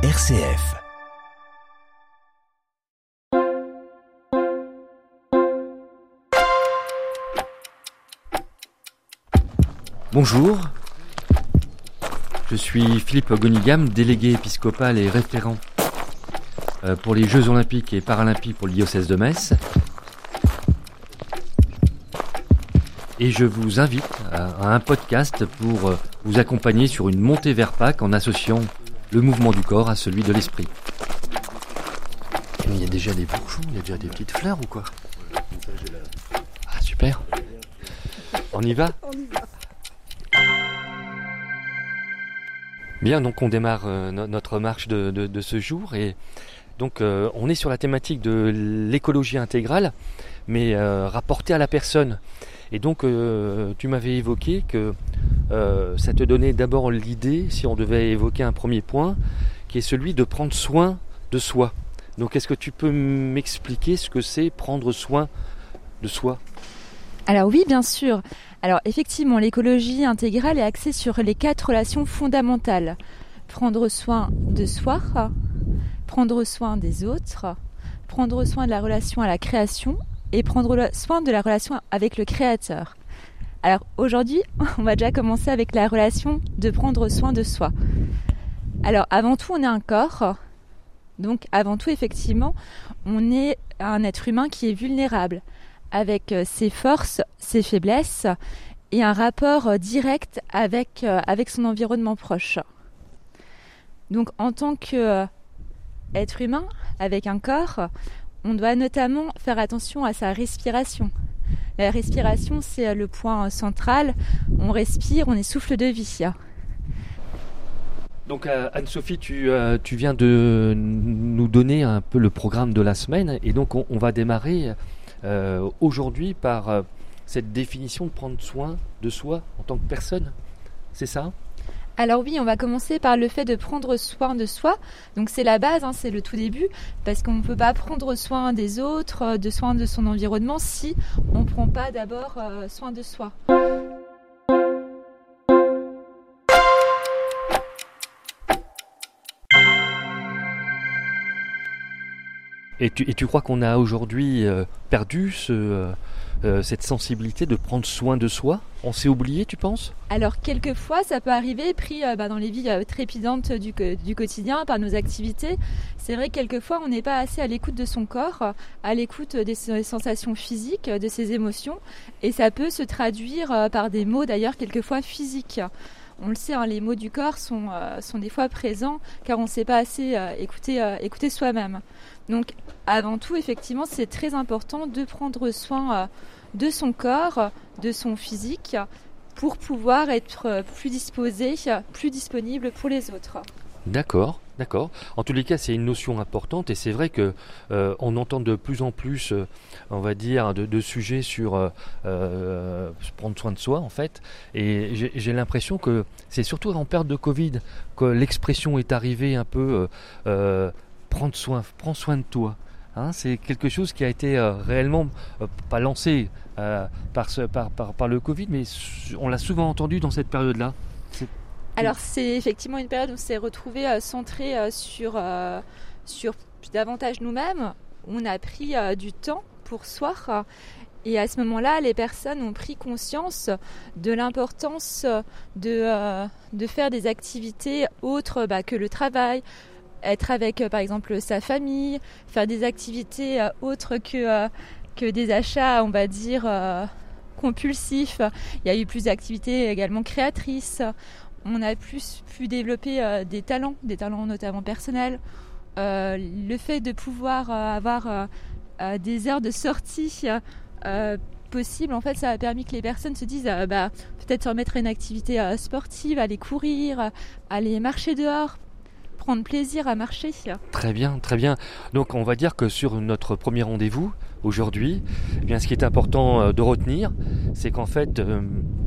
RCF. Bonjour, je suis Philippe Gonigam, délégué épiscopal et référent euh, pour les Jeux olympiques et paralympiques pour le diocèse de Metz. Et je vous invite à un podcast pour euh, vous accompagner sur une montée vers Pâques en associant le mouvement du corps à celui de l'esprit. Il y a déjà des bourgeons, il y a déjà des petites fleurs ou quoi Ah super On y va Bien, donc on démarre euh, no- notre marche de, de- de ce jour et donc euh, on est sur la thématique de l'écologie intégrale, mais euh, rapportée à la personne. Et donc euh, tu m'avais évoqué que euh, ça te donnait d'abord l'idée, si on devait évoquer un premier point, qui est celui de prendre soin de soi. Donc est-ce que tu peux m'expliquer ce que c'est prendre soin de soi? Alors oui, bien sûr. Alors effectivement, l'écologie intégrale est axée sur les quatre relations fondamentales. Prendre soin de soi, prendre soin des autres, prendre soin de la relation à la création et prendre soin de la relation avec le créateur. Alors aujourd'hui, on va déjà commencer avec la relation de prendre soin de soi. Alors avant tout, on est un corps. Donc avant tout, effectivement, on est un être humain qui est vulnérable avec euh, ses forces, ses faiblesses et un rapport euh, direct avec, euh, avec son environnement proche. Donc en tant qu'être humain avec un corps, on doit notamment faire attention à sa respiration. La respiration, c'est le point central. On respire, on est souffle de vie. Donc euh, Anne-Sophie, tu, euh, tu viens de nous donner un peu le programme de la semaine et donc on, va démarrer euh, aujourd'hui par cette définition de prendre soin de soi en tant que personne. C'est ça? Alors oui, on va commencer par le fait de prendre soin de soi. Donc c'est la base, hein, c'est le tout début, parce qu'on ne peut pas prendre soin des autres, euh, de soin de son environnement, si on ne prend pas d'abord euh, soin de soi. Et tu, crois qu'on a aujourd'hui euh, perdu euh, euh, cette sensibilité de prendre soin de soi? On s'est oublié, tu penses? Alors quelquefois, ça peut arriver, pris bah, dans les vies trépidantes du, quotidien, par nos activités. C'est vrai que quelquefois, on n'est pas assez à l'écoute de son corps, à l'écoute des ses sensations physiques, de ses émotions, et ça peut se traduire par des mots d'ailleurs quelquefois physiques. On le sait, hein, les mots du corps sont, euh, sont des fois présents car on ne sait pas assez euh, écouter, euh, écouter soi-même. Donc avant tout, effectivement, c'est très important de prendre soin de son corps, de son physique, pour pouvoir être plus disposé, plus disponible pour les autres. D'accord, d'accord. En tous les cas, c'est une notion importante et c'est vrai que euh, on entend de plus en plus, euh, on va dire, de, sujets sur euh, prendre soin de soi en fait. Et j'ai l'impression que c'est surtout en période de Covid que l'expression est arrivée un peu prendre soin, prends soin de toi. Hein, c'est quelque chose qui a été réellement pas lancé par, par, le Covid, mais on l'a souvent entendu dans cette période-là. Alors c'est effectivement une période où on s'est retrouvé euh, centré euh, sur, euh, sur davantage nous-mêmes. On a pris du temps pour soi. Et à ce moment-là, les personnes ont pris conscience de l'importance de, de faire des activités autres bah, que le travail, être avec par exemple sa famille, faire des activités autres que, que des achats, on va dire, compulsifs. Il y a eu plus d'activités également créatrices. On a plus pu développer euh, des talents, des talents notamment personnels. Euh, le fait de pouvoir euh, avoir des heures de sortie possibles, en fait, ça a permis que les personnes se disent bah, peut-être se remettre à une activité sportive, aller courir, aller marcher dehors, plaisir à marcher. Très bien, très bien. Donc on va dire que sur notre premier rendez-vous aujourd'hui, eh ce qui est important euh, de retenir, c'est qu'en fait euh,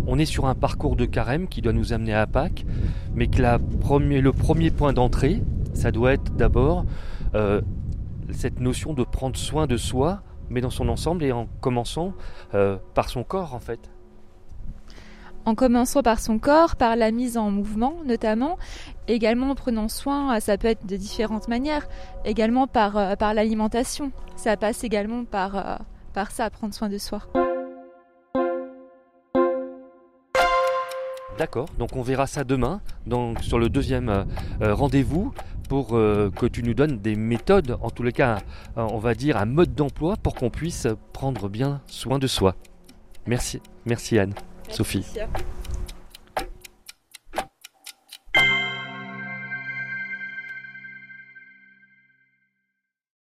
on est sur un parcours de carême qui doit nous amener à Pâques, mais que le premier point d'entrée, ça doit être d'abord euh, cette notion de prendre soin de soi, mais dans son ensemble et en commençant par son corps en fait. En commençant par son corps, par la mise en mouvement notamment, également en prenant soin, ça peut être de différentes manières, également par, par l'alimentation. Ça passe également par, par ça, prendre soin de soi. D'accord, donc on verra ça demain sur le deuxième euh, euh, rendez-vous pour euh, que tu nous donnes des méthodes, en tous les cas, on va dire un mode d'emploi pour qu'on puisse prendre bien soin de soi. Merci, merci Anne, Sophie.